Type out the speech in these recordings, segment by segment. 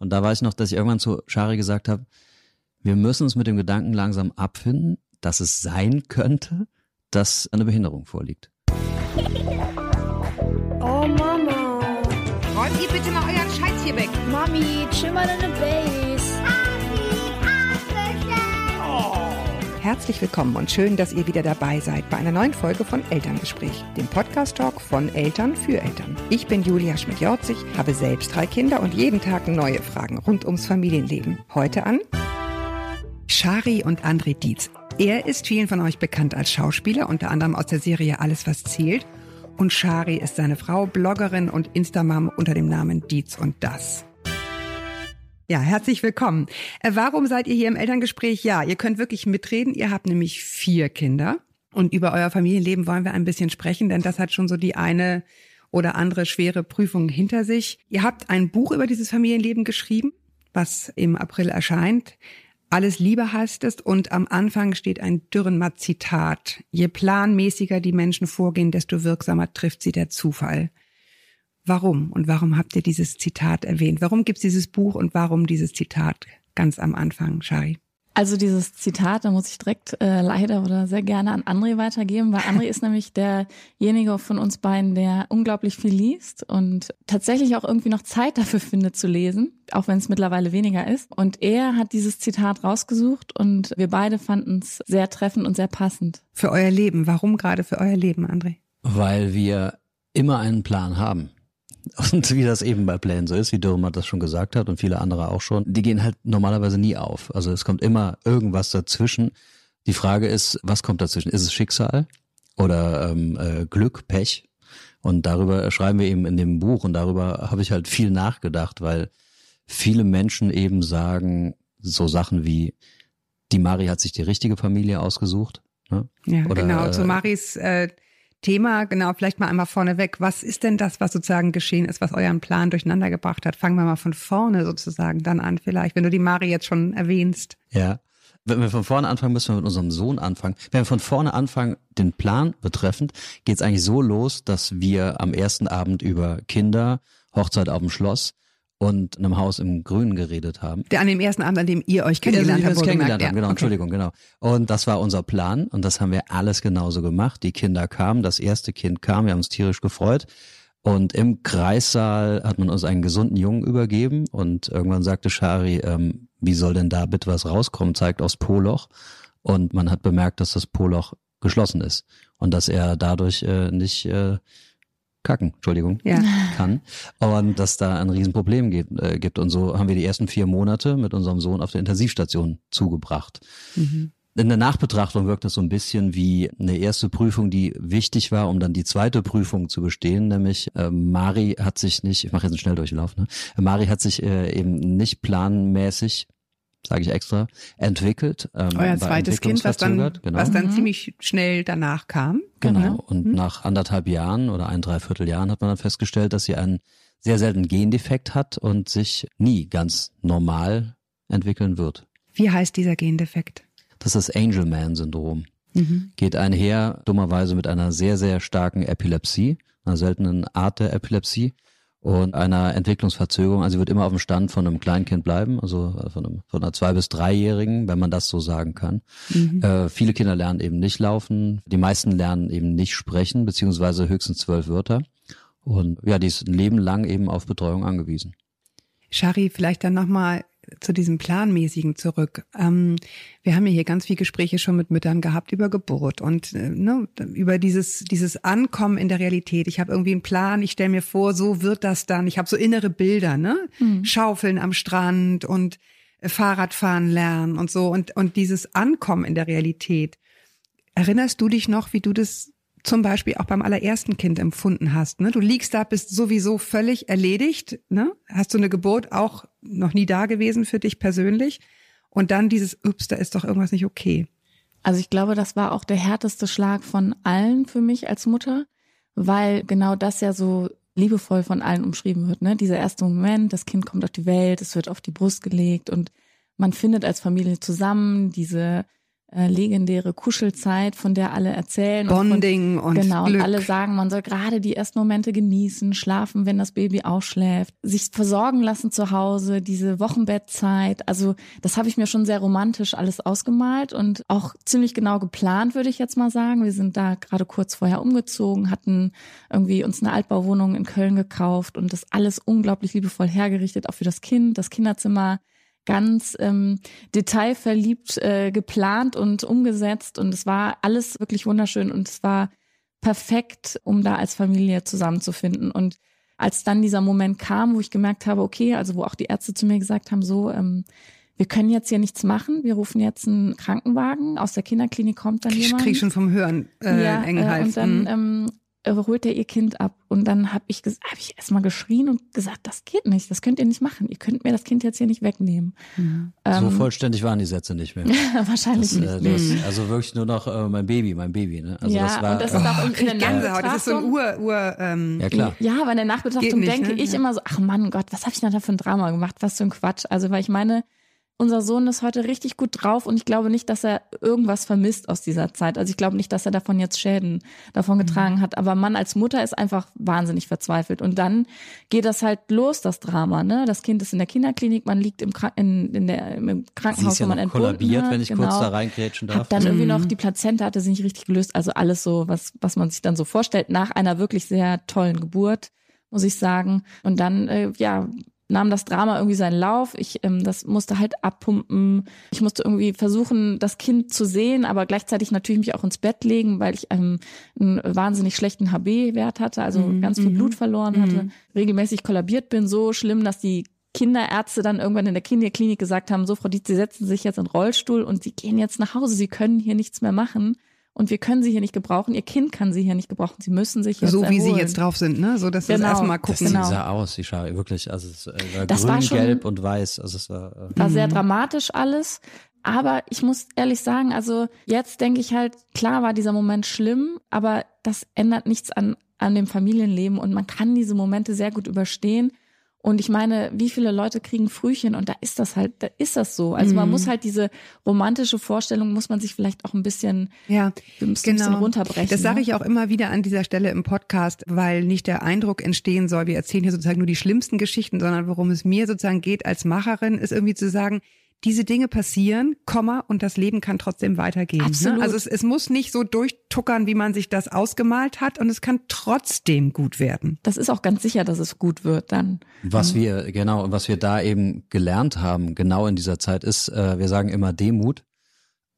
Und da weiß ich noch, dass ich irgendwann zu Shari gesagt habe, wir müssen uns mit dem Gedanken langsam abfinden, dass es sein könnte, dass eine Behinderung vorliegt. Oh Mama. Räumt ihr bitte mal euren Scheiß hier weg. Mami, chill mal deine Base. Herzlich willkommen und schön, dass ihr wieder dabei seid bei einer neuen Folge von Elterngespräch, dem Podcast-Talk von Eltern für Eltern. Ich bin Julia Schmidt-Jorzig, habe selbst drei Kinder und jeden Tag neue Fragen rund ums Familienleben. Heute an Shari und André Dietz. Er ist vielen von euch bekannt als Schauspieler, unter anderem aus der Serie Alles, was zählt. Und Shari ist seine Frau, Bloggerin und Instamam unter dem Namen Dietz und Das. Ja, herzlich willkommen. Äh, warum seid ihr hier im Elterngespräch? Ja, ihr könnt wirklich mitreden. Ihr habt nämlich vier Kinder. Und über euer Familienleben wollen wir ein bisschen sprechen, denn das hat schon so die eine oder andere schwere Prüfung hinter sich. Ihr habt ein Buch über dieses Familienleben geschrieben, was im April erscheint. Alles Liebe heißt es und am Anfang steht ein Dürrenmatt-Zitat. Je planmäßiger die Menschen vorgehen, desto wirksamer trifft sie der Zufall. Warum und warum habt ihr dieses Zitat erwähnt? Warum gibt es dieses Buch und warum dieses Zitat ganz am Anfang, Shari? Also dieses Zitat, da muss ich direkt äh, leider oder sehr gerne an André weitergeben, weil André ist nämlich derjenige von uns beiden, der unglaublich viel liest und tatsächlich auch irgendwie noch Zeit dafür findet zu lesen, auch wenn es mittlerweile weniger ist. Und er hat dieses Zitat rausgesucht und wir beide fanden es sehr treffend und sehr passend. Für euer Leben. Warum gerade für euer Leben, André? Weil wir immer einen Plan haben. Und wie das eben bei Plänen so ist, wie Dürrmann das schon gesagt hat und viele andere auch schon, die gehen halt normalerweise nie auf. Also es kommt immer irgendwas dazwischen. Die Frage ist, was kommt dazwischen? Ist es Schicksal oder ähm, äh, Glück, Pech? Und darüber schreiben wir eben in dem Buch und darüber habe ich halt viel nachgedacht, weil viele Menschen eben sagen so Sachen wie, die Mari hat sich die richtige Familie ausgesucht. Ne? Ja, oder, genau. Zu Maris äh, Thema, genau, vielleicht mal einmal vorneweg. Was ist denn das, was sozusagen geschehen ist, was euren Plan durcheinander gebracht hat? Fangen wir mal von vorne sozusagen dann an, vielleicht, wenn du die Mari jetzt schon erwähnst. Ja. Wenn wir von vorne anfangen, müssen wir mit unserem Sohn anfangen. Wenn wir von vorne anfangen, den Plan betreffend, geht es eigentlich so los, dass wir am ersten Abend über Kinder, Hochzeit auf dem Schloss, und einem Haus im Grünen geredet haben. Der an dem ersten Abend, an dem ihr euch kennengelernt habt. kennengelernt haben, genau, okay. Entschuldigung, genau. Und das war unser Plan und das haben wir alles genauso gemacht. Die Kinder kamen, das erste Kind kam, wir haben uns tierisch gefreut. Und im Kreissaal hat man uns einen gesunden Jungen übergeben und irgendwann sagte Shari, ähm, wie soll denn da bitte was rauskommen, zeigt aufs Poloch. Und man hat bemerkt, dass das Poloch geschlossen ist und dass er dadurch äh, nicht äh, kacken, Entschuldigung, ja. kann. Und dass da ein Riesenproblem gibt, äh, gibt. Und so haben wir die ersten vier Monate mit unserem Sohn auf der Intensivstation zugebracht. Mhm. In der Nachbetrachtung wirkt das so ein bisschen wie eine erste Prüfung, die wichtig war, um dann die zweite Prüfung zu bestehen, nämlich äh, Mari hat sich nicht, ich mache jetzt einen Schnelldurchlauf, ne? Mari hat sich äh, eben nicht planmäßig sage ich extra, entwickelt. Ähm, Euer zweites Kind, was dann, genau. was dann mhm. ziemlich schnell danach kam. Genau. genau. Und mhm. nach anderthalb Jahren oder ein Dreivierteljahren hat man dann festgestellt, dass sie einen sehr seltenen Gendefekt hat und sich nie ganz normal entwickeln wird. Wie heißt dieser Gendefekt? Das ist das Angelman-Syndrom. Mhm. Geht einher dummerweise mit einer sehr, sehr starken Epilepsie, einer seltenen Art der Epilepsie und einer Entwicklungsverzögerung. Also sie wird immer auf dem Stand von einem Kleinkind bleiben, also von, einem, von einer zwei- bis dreijährigen, wenn man das so sagen kann. Mhm. Äh, viele Kinder lernen eben nicht laufen, die meisten lernen eben nicht sprechen, beziehungsweise höchstens zwölf Wörter. Und ja, die ist ein Leben lang eben auf Betreuung angewiesen. Shari, vielleicht dann nochmal zu diesem Planmäßigen zurück. Ähm, wir haben ja hier ganz viele Gespräche schon mit Müttern gehabt über Geburt und äh, ne, über dieses, dieses Ankommen in der Realität. Ich habe irgendwie einen Plan, ich stelle mir vor, so wird das dann. Ich habe so innere Bilder, ne? Mhm. Schaufeln am Strand und äh, Fahrradfahren lernen und so. Und, und dieses Ankommen in der Realität. Erinnerst du dich noch, wie du das zum Beispiel auch beim allerersten Kind empfunden hast. Ne? Du liegst da, bist sowieso völlig erledigt. Ne? Hast du eine Geburt auch noch nie da gewesen für dich persönlich? Und dann dieses, ups, da ist doch irgendwas nicht okay. Also ich glaube, das war auch der härteste Schlag von allen für mich als Mutter, weil genau das ja so liebevoll von allen umschrieben wird. Ne? Dieser erste Moment, das Kind kommt auf die Welt, es wird auf die Brust gelegt und man findet als Familie zusammen diese äh, legendäre Kuschelzeit, von der alle erzählen. Bonding und, von, und genau, Glück. und alle sagen, man soll gerade die ersten Momente genießen, schlafen, wenn das Baby ausschläft, sich versorgen lassen zu Hause, diese Wochenbettzeit. Also das habe ich mir schon sehr romantisch alles ausgemalt und auch ziemlich genau geplant, würde ich jetzt mal sagen. Wir sind da gerade kurz vorher umgezogen, hatten irgendwie uns eine Altbauwohnung in Köln gekauft und das alles unglaublich liebevoll hergerichtet, auch für das Kind, das Kinderzimmer ganz ähm, detailverliebt äh, geplant und umgesetzt. Und es war alles wirklich wunderschön und es war perfekt, um da als Familie zusammenzufinden. Und als dann dieser Moment kam, wo ich gemerkt habe, okay, also wo auch die Ärzte zu mir gesagt haben, so, ähm, wir können jetzt hier nichts machen, wir rufen jetzt einen Krankenwagen, aus der Kinderklinik kommt dann Ich jemand. krieg schon vom Hören äh, ja, engen äh, und dann Mhm. ähm, äh, holt er ihr Kind ab. Und dann habe ich, hab ich erstmal geschrien und gesagt, das geht nicht, das könnt ihr nicht machen. Ihr könnt mir das Kind jetzt hier nicht wegnehmen. Mhm. so Ähm, vollständig waren die Sätze nicht mehr. Wahrscheinlich Das, nicht. äh, das, also wirklich nur noch äh, mein Baby, mein Baby. Ne? Also ja, das war, und das äh, ist auch in, in Gänsehaut. Das ist so ein Ur, Ur, ähm, ja klar. Ja, aber in der Nachbetrachtung nicht, denke ne? ich Ja. immer so, ach Mann Gott, was habe ich denn da für ein Drama gemacht? Was für ein Quatsch. Also, weil ich meine, unser Sohn ist heute richtig gut drauf und ich glaube nicht, dass er irgendwas vermisst aus dieser Zeit. Also ich glaube nicht, dass er davon jetzt Schäden davon Mhm. getragen hat. Aber man als Mutter ist einfach wahnsinnig verzweifelt. Und dann geht das halt los, das Drama. Ne? Das Kind ist in der Kinderklinik, man liegt im, Krank in, in der, im Sie Krankenhaus, ist ja wo man kollabiert, hat. wenn ich genau. kurz da reingrätschen darf. Hab dann irgendwie Mhm. noch die Plazenta hatte sich nicht richtig gelöst. Also alles so, was, was man sich dann so vorstellt, nach einer wirklich sehr tollen Geburt, muss ich sagen. Und dann, äh, ja, nahm das Drama irgendwie seinen Lauf. Ich, ähm, das musste halt abpumpen. Ich musste irgendwie versuchen, das Kind zu sehen, aber gleichzeitig natürlich mich auch ins Bett legen, weil ich ähm, einen wahnsinnig schlechten HB-Wert hatte, also Mhm, ganz viel mhm, Blut verloren hatte, mhm. regelmäßig kollabiert bin, so schlimm, dass die Kinderärzte dann irgendwann in der Kinderklinik gesagt haben, so Frau Dietz, Sie setzen sich jetzt in den Rollstuhl und Sie gehen jetzt nach Hause, Sie können hier nichts mehr machen und wir können Sie hier nicht gebrauchen, Ihr Kind kann Sie hier nicht gebrauchen, Sie müssen sich jetzt so wie sie erholen. jetzt drauf sind, ne? So dass wir Genau. das erstmal Das gucken. Genau. sah aus, die Schau wirklich. Also es äh, war Das grün, war schon- gelb und weiß. Also es war äh, War sehr Mhm. dramatisch alles. Aber ich muss ehrlich sagen, also jetzt denke ich halt, klar war dieser Moment schlimm, aber das ändert nichts an, an dem Familienleben und man kann diese Momente sehr gut überstehen. Und ich meine, wie viele Leute kriegen Frühchen und da ist das halt, da ist das so. Also man Mhm. muss halt diese romantische Vorstellung, muss man sich vielleicht auch ein bisschen, Ja, ein bisschen genau. runterbrechen. Das sage ne? ich auch immer wieder an dieser Stelle im Podcast, weil nicht der Eindruck entstehen soll, wir erzählen hier sozusagen nur die schlimmsten Geschichten, sondern worum es mir sozusagen geht als Macherin, ist irgendwie zu sagen, diese Dinge passieren, Komma, und das Leben kann trotzdem weitergehen. Absolut. Ne? Also es, es muss nicht so durchtuckern, wie man sich das ausgemalt hat, und es kann trotzdem gut werden. Das ist auch ganz sicher, dass es gut wird dann. Was wir, genau, und was wir da eben gelernt haben, genau in dieser Zeit, ist, äh, wir sagen immer Demut,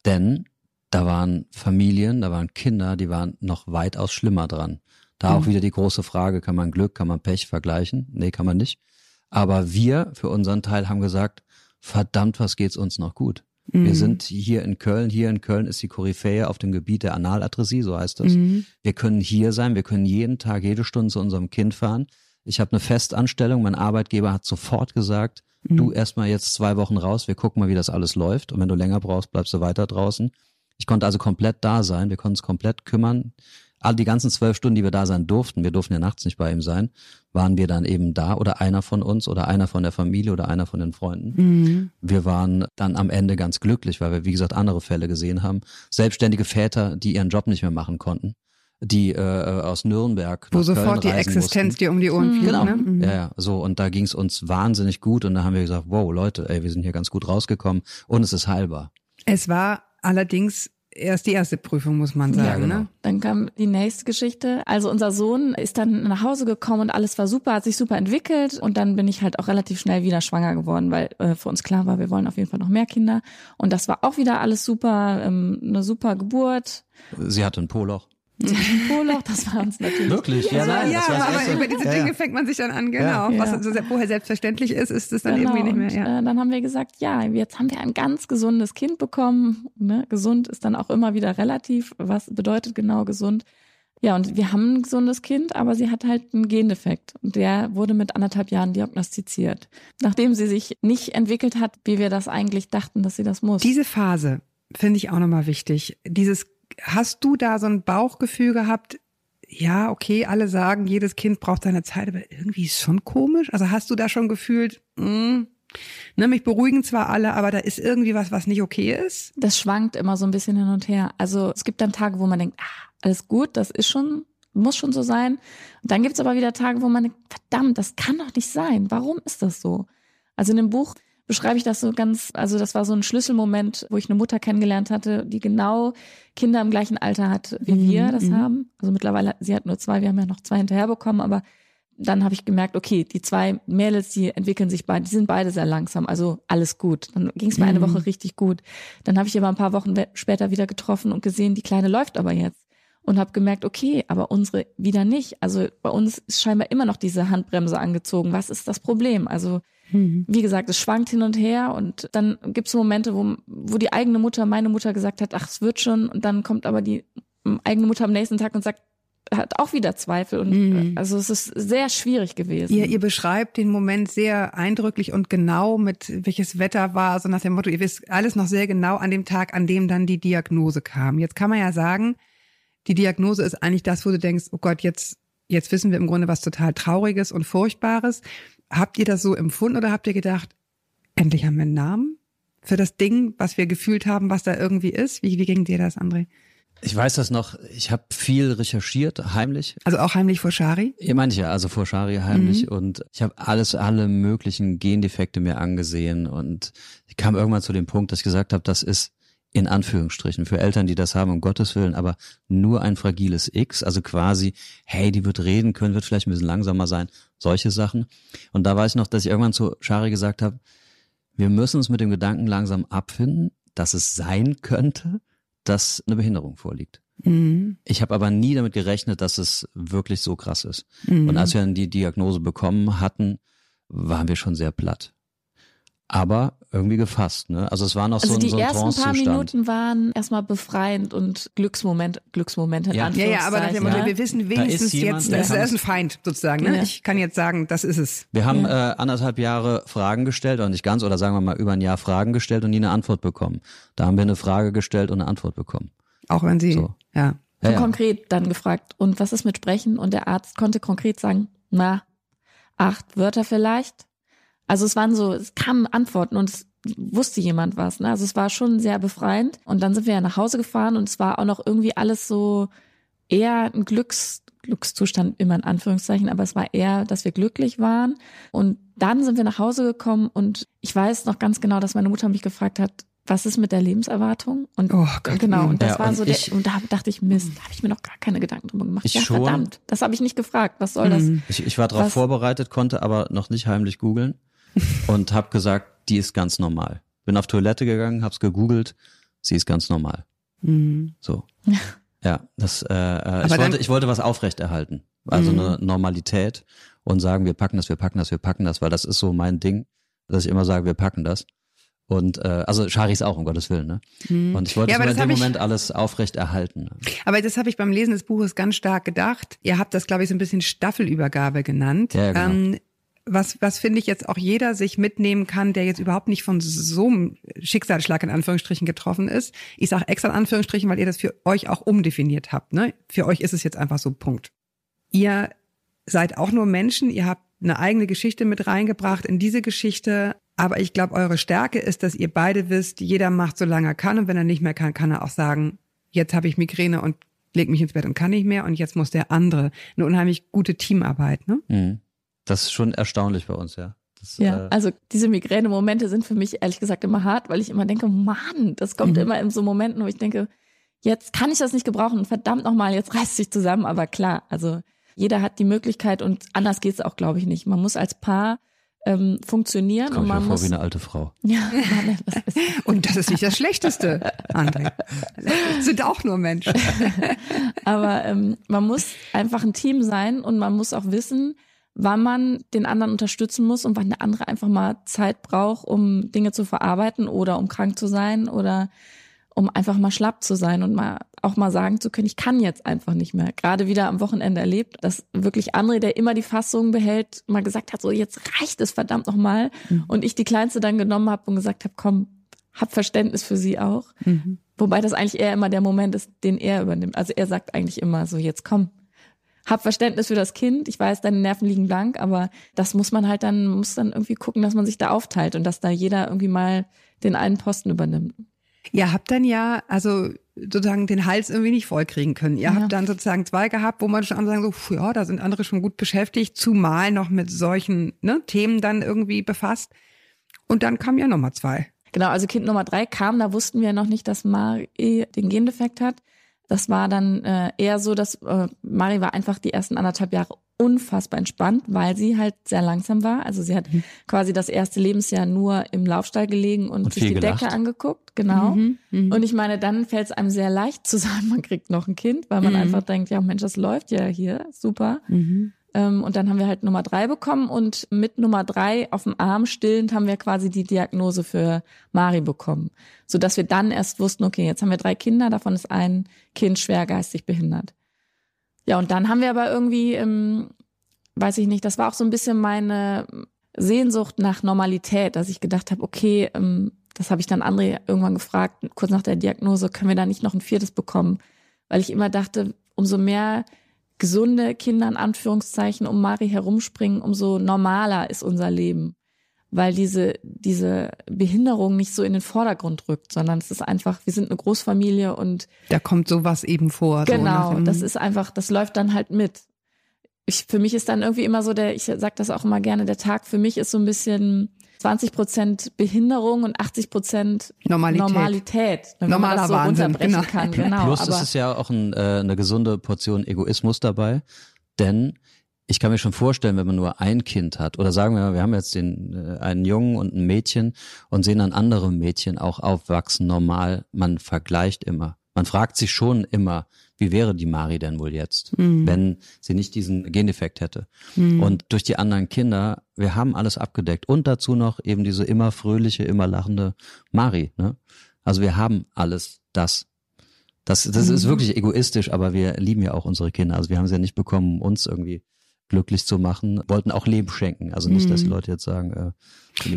denn da waren Familien, da waren Kinder, die waren noch weitaus schlimmer dran. Da auch wieder die große Frage, kann man Glück, kann man Pech vergleichen? Nee, kann man nicht. Aber wir für unseren Teil haben gesagt, verdammt, was geht's uns noch gut. Mhm. Wir sind hier in Köln. Hier in Köln ist die Koryphäe auf dem Gebiet der Analadressie, so heißt das. Mhm. Wir können hier sein, wir können jeden Tag, jede Stunde zu unserem Kind fahren. Ich habe eine Festanstellung, mein Arbeitgeber hat sofort gesagt, Mhm. du erstmal jetzt zwei Wochen raus, wir gucken mal, wie das alles läuft. Und wenn du länger brauchst, bleibst du weiter draußen. Ich konnte also komplett da sein, wir konnten uns komplett kümmern. All die ganzen zwölf Stunden, die wir da sein durften, wir durften ja nachts nicht bei ihm sein, waren wir dann eben da oder einer von uns oder einer von der Familie oder einer von den Freunden. Mhm. Wir waren dann am Ende ganz glücklich, weil wir, wie gesagt, andere Fälle gesehen haben. Selbstständige Väter, die ihren Job nicht mehr machen konnten, die äh, aus Nürnberg Wo nach Köln sofort die Existenz mussten. dir um die Ohren fliegt. Genau. Ne? Mhm. Ja, ja, so. Und da ging es uns wahnsinnig gut. Und da haben wir gesagt, wow, Leute, ey, wir sind hier ganz gut rausgekommen und es ist heilbar. Es war allerdings erst die erste Prüfung, muss man sagen. Ja, genau. ne? Dann kam die nächste Geschichte. Also unser Sohn ist dann nach Hause gekommen und alles war super, hat sich super entwickelt und dann bin ich halt auch relativ schnell wieder schwanger geworden, weil äh, für uns klar war, wir wollen auf jeden Fall noch mehr Kinder. Und das war auch wieder alles super, ähm, eine super Geburt. Sie hatte ein Poloch. Poloch, das war uns natürlich. Wirklich? Ja, Ja, nein, das aber Erste. über diese Ja, ja. Dinge fängt man sich dann an, genau. Ja. Was Ja. also vorher selbstverständlich ist, ist es dann Genau, irgendwie nicht mehr. und, Ja. äh, dann haben wir gesagt, ja, jetzt haben wir ein ganz gesundes Kind bekommen. Ne? Gesund ist dann auch immer wieder relativ. Was bedeutet genau gesund? Ja, und wir haben ein gesundes Kind, aber sie hat halt einen Gendefekt. Und der wurde mit anderthalb Jahren diagnostiziert. Nachdem sie sich nicht entwickelt hat, wie wir das eigentlich dachten, dass sie das muss. Diese Phase finde ich auch nochmal wichtig. Dieses, hast du da so ein Bauchgefühl gehabt? Ja, okay, alle sagen, jedes Kind braucht seine Zeit, aber irgendwie ist schon komisch. Also hast du da schon gefühlt, mh, ne, mich beruhigen zwar alle, aber da ist irgendwie was, was nicht okay ist. Das schwankt immer so ein bisschen hin und her. Also es gibt dann Tage, wo man denkt, ah, alles gut, das ist schon, muss schon so sein. Und dann gibt's aber wieder Tage, wo man denkt, verdammt, das kann doch nicht sein. Warum ist das so? Also in dem Buch beschreibe ich das so ganz, also das war so ein Schlüsselmoment, wo ich eine Mutter kennengelernt hatte, die genau Kinder im gleichen Alter hat, wie Mhm, wir das mhm. haben. Also mittlerweile, sie hat nur zwei, wir haben ja noch zwei hinterher bekommen, aber dann habe ich gemerkt, okay, die zwei Mädels, die entwickeln sich beide, die sind beide sehr langsam, also alles gut. Dann ging es mir eine Mhm. Woche richtig gut. Dann habe ich aber ein paar Wochen später wieder getroffen und gesehen, die Kleine läuft aber jetzt. Und habe gemerkt, okay, aber unsere wieder nicht. Also bei uns ist scheinbar immer noch diese Handbremse angezogen. Was ist das Problem? Also wie gesagt, es schwankt hin und her und dann gibt es Momente, wo, wo die eigene Mutter, meine Mutter gesagt hat, ach, es wird schon und dann kommt aber die eigene Mutter am nächsten Tag und sagt, hat auch wieder Zweifel und Mhm. äh, also es ist sehr schwierig gewesen. Ihr, ihr beschreibt den Moment sehr eindrücklich und genau, mit welches Wetter war, so nach dem Motto, ihr wisst alles noch sehr genau an dem Tag, an dem dann die Diagnose kam. Jetzt kann man ja sagen, die Diagnose ist eigentlich das, wo du denkst, oh Gott, jetzt, jetzt wissen wir im Grunde was total Trauriges und Furchtbares. Habt ihr das so empfunden oder habt ihr gedacht, endlich haben wir einen Namen für das Ding, was wir gefühlt haben, was da irgendwie ist? Wie, wie ging dir das, André? Ich weiß das noch, ich habe viel recherchiert, heimlich. Also auch heimlich vor Schari? Meint ja, also vor Shari heimlich und ich habe alles, alle möglichen Gendefekte mir angesehen und ich kam irgendwann zu dem Punkt, dass ich gesagt habe, das ist in Anführungsstrichen für Eltern, die das haben, um Gottes Willen, aber nur ein fragiles X, also quasi, hey, die wird reden können, wird vielleicht ein bisschen langsamer sein, solche Sachen. Und da weiß ich noch, dass ich irgendwann zu Shari gesagt habe, wir müssen uns mit dem Gedanken langsam abfinden, dass es sein könnte, dass eine Behinderung vorliegt. Mhm. Ich habe aber nie damit gerechnet, dass es wirklich so krass ist. Mhm. Und als wir dann die Diagnose bekommen hatten, waren wir schon sehr platt. Aber irgendwie gefasst, ne? Also es war noch also so ein, die so ein ersten paar. Minuten waren erstmal befreiend und Glücksmoment, Glücksmomente in Ja. Ja, ja, aber Anführungszeichen, wir wissen Da wenigstens ist jemand, jetzt, das ist ein Feind sozusagen. Ne? Ja. Ich kann jetzt sagen, das ist es. Wir haben äh, anderthalb Jahre Fragen gestellt, oder nicht ganz, oder sagen wir mal über ein Jahr Fragen gestellt und nie eine Antwort bekommen. Da haben wir eine Frage gestellt und eine Antwort bekommen. Auch wenn sie, So. ja. Ja, Und ja. konkret dann gefragt, und was ist mit Sprechen? Und der Arzt konnte konkret sagen, na, acht Wörter vielleicht. Also es waren so, es kamen Antworten und es wusste jemand was. Ne? Also es war schon sehr befreiend. Und dann sind wir ja nach Hause gefahren und es war auch noch irgendwie alles so eher ein Glücks, Glückszustand, immer in Anführungszeichen, aber es war eher, dass wir glücklich waren. Und dann sind wir nach Hause gekommen und ich weiß noch ganz genau, dass meine Mutter mich gefragt hat, was ist mit der Lebenserwartung? Und Oh Gott. genau, und das Ja, war und so der, ich- und da dachte ich, Mist, da habe ich mir noch gar keine Gedanken drüber gemacht. Ich ja, schon. verdammt, das habe ich nicht gefragt. Was soll das? Ich, ich war darauf vorbereitet, konnte aber noch nicht heimlich googeln und habe gesagt, die ist ganz normal. Bin auf Toilette gegangen, hab's gegoogelt, sie ist ganz normal. Mhm. So. Ja, das, äh, äh, ich, wollte, ich wollte was aufrechterhalten. Also Mhm. eine Normalität und sagen, wir packen das, wir packen das, wir packen das, weil das ist so mein Ding, dass ich immer sage, wir packen das. Und äh, also Charis auch, um Gottes Willen, ne? Und ich wollte Ja, in dem ich- Moment alles aufrechterhalten. Ne? Aber das habe ich beim Lesen des Buches ganz stark gedacht. Ihr habt das, glaube ich, so ein bisschen Staffelübergabe genannt. Ja, genau. ähm, was, was finde ich jetzt auch jeder sich mitnehmen kann, der jetzt überhaupt nicht von so einem Schicksalsschlag in Anführungsstrichen getroffen ist. Ich sage extra in Anführungsstrichen, weil ihr das für euch auch umdefiniert habt. Ne? Für euch ist es jetzt einfach so Punkt. Ihr seid auch nur Menschen, ihr habt eine eigene Geschichte mit reingebracht in diese Geschichte. Aber ich glaube, eure Stärke ist, dass ihr beide wisst, jeder macht so lange er kann und wenn er nicht mehr kann, kann er auch sagen, jetzt habe ich Migräne und leg mich ins Bett und kann nicht mehr und jetzt muss der andere. Eine unheimlich gute Teamarbeit, ne? Mhm. Das ist schon erstaunlich bei uns, ja. Das, Ja, äh, also diese Migräne-Momente sind für mich ehrlich gesagt immer hart, weil ich immer denke, Mann, das kommt Mhm. immer in so Momenten, wo ich denke, jetzt kann ich das nicht gebrauchen und verdammt nochmal, jetzt reißt sich zusammen. Aber klar, also jeder hat die Möglichkeit und anders geht's auch, glaube ich, nicht. Man muss als Paar ähm, funktionieren komm und ich mir man vor muss. wie eine alte Frau. ja, Mann, das ist, Und das ist nicht das Schlechteste, André. Sind auch nur Menschen. Aber ähm, man muss einfach ein Team sein und man muss auch wissen, wann man den anderen unterstützen muss und wann der andere einfach mal Zeit braucht, um Dinge zu verarbeiten oder um krank zu sein oder um einfach mal schlapp zu sein und mal auch mal sagen zu können, ich kann jetzt einfach nicht mehr. Gerade wieder am Wochenende erlebt, dass wirklich André, der immer die Fassung behält, mal gesagt hat, so jetzt reicht es verdammt noch mal. Und ich die Kleinste dann genommen habe und gesagt habe, komm, hab Verständnis für sie auch. Wobei das eigentlich eher immer der Moment ist, den er übernimmt. Also er sagt eigentlich immer so, jetzt komm, hab Verständnis für das Kind. Ich weiß, deine Nerven liegen blank, aber das muss man halt dann, muss dann irgendwie gucken, dass man sich da aufteilt und dass da jeder irgendwie mal den einen Posten übernimmt. Ihr habt dann ja, also sozusagen den Hals irgendwie nicht vollkriegen können. Ihr Ja. habt dann sozusagen zwei gehabt, wo man schon sagen so, pf, ja, da sind andere schon gut beschäftigt, zumal noch mit solchen ne, Themen dann irgendwie befasst. Und dann kam ja nochmal zwei. Genau, also Kind Nummer drei kam, da wussten wir noch nicht, dass Mari den Gendefekt hat. Das war dann äh, eher so, dass äh, Mari war einfach die ersten anderthalb Jahre unfassbar entspannt, weil sie halt sehr langsam war. Also sie hat quasi das erste Lebensjahr nur im Laufstall gelegen und, Und sich die gelacht. Decke angeguckt. Genau. Mhm, mhm. Und ich meine, dann fällt es einem sehr leicht zu sagen, man kriegt noch ein Kind, weil man Mhm. einfach denkt, ja Mensch, das läuft ja hier, super. Ähm, und dann haben wir halt Nummer drei bekommen und mit Nummer drei auf dem Arm stillend haben wir quasi die Diagnose für Mari bekommen. Sodass wir dann erst wussten, okay, jetzt haben wir drei Kinder, davon ist ein Kind schwer geistig behindert. Ja, und dann haben wir aber irgendwie, ähm, weiß ich nicht, das war auch so ein bisschen meine Sehnsucht nach Normalität, dass ich gedacht habe, okay, ähm, das habe ich dann André irgendwann gefragt, kurz nach der Diagnose, können wir da nicht noch ein viertes bekommen? Weil ich immer dachte, umso mehr gesunde Kinder in Anführungszeichen um Mari herumspringen, umso normaler ist unser Leben. Weil diese, diese Behinderung nicht so in den Vordergrund rückt, sondern es ist einfach, wir sind eine Großfamilie und Da kommt sowas eben vor. so, Genau, ne? das ist einfach, das läuft dann halt mit. Ich, für mich ist dann irgendwie immer so der, ich sag das auch immer gerne, der Tag für mich ist so ein bisschen 20 Prozent Behinderung und 80 Prozent Normalität. Normalität, wenn man Normaler das so Wahnsinn, runterbrechen genau. kann. Genau, Plus aber ist es ja auch ein, äh, eine gesunde Portion Egoismus dabei, denn ich kann mir schon vorstellen, wenn man nur ein Kind hat oder sagen wir mal, wir haben jetzt den äh, einen Jungen und ein Mädchen und sehen dann andere Mädchen auch aufwachsen normal, man vergleicht immer. Man fragt sich schon immer, wie wäre die Mari denn wohl jetzt, Mhm. wenn sie nicht diesen Gendefekt hätte. Und durch die anderen Kinder, wir haben alles abgedeckt und dazu noch eben diese immer fröhliche, immer lachende Mari. Ne? Also wir haben alles das. Das, das ist wirklich egoistisch, aber wir lieben ja auch unsere Kinder. Also wir haben sie ja nicht bekommen, um uns irgendwie glücklich zu machen, wollten auch Leben schenken. Also nicht, dass die Leute jetzt sagen, äh.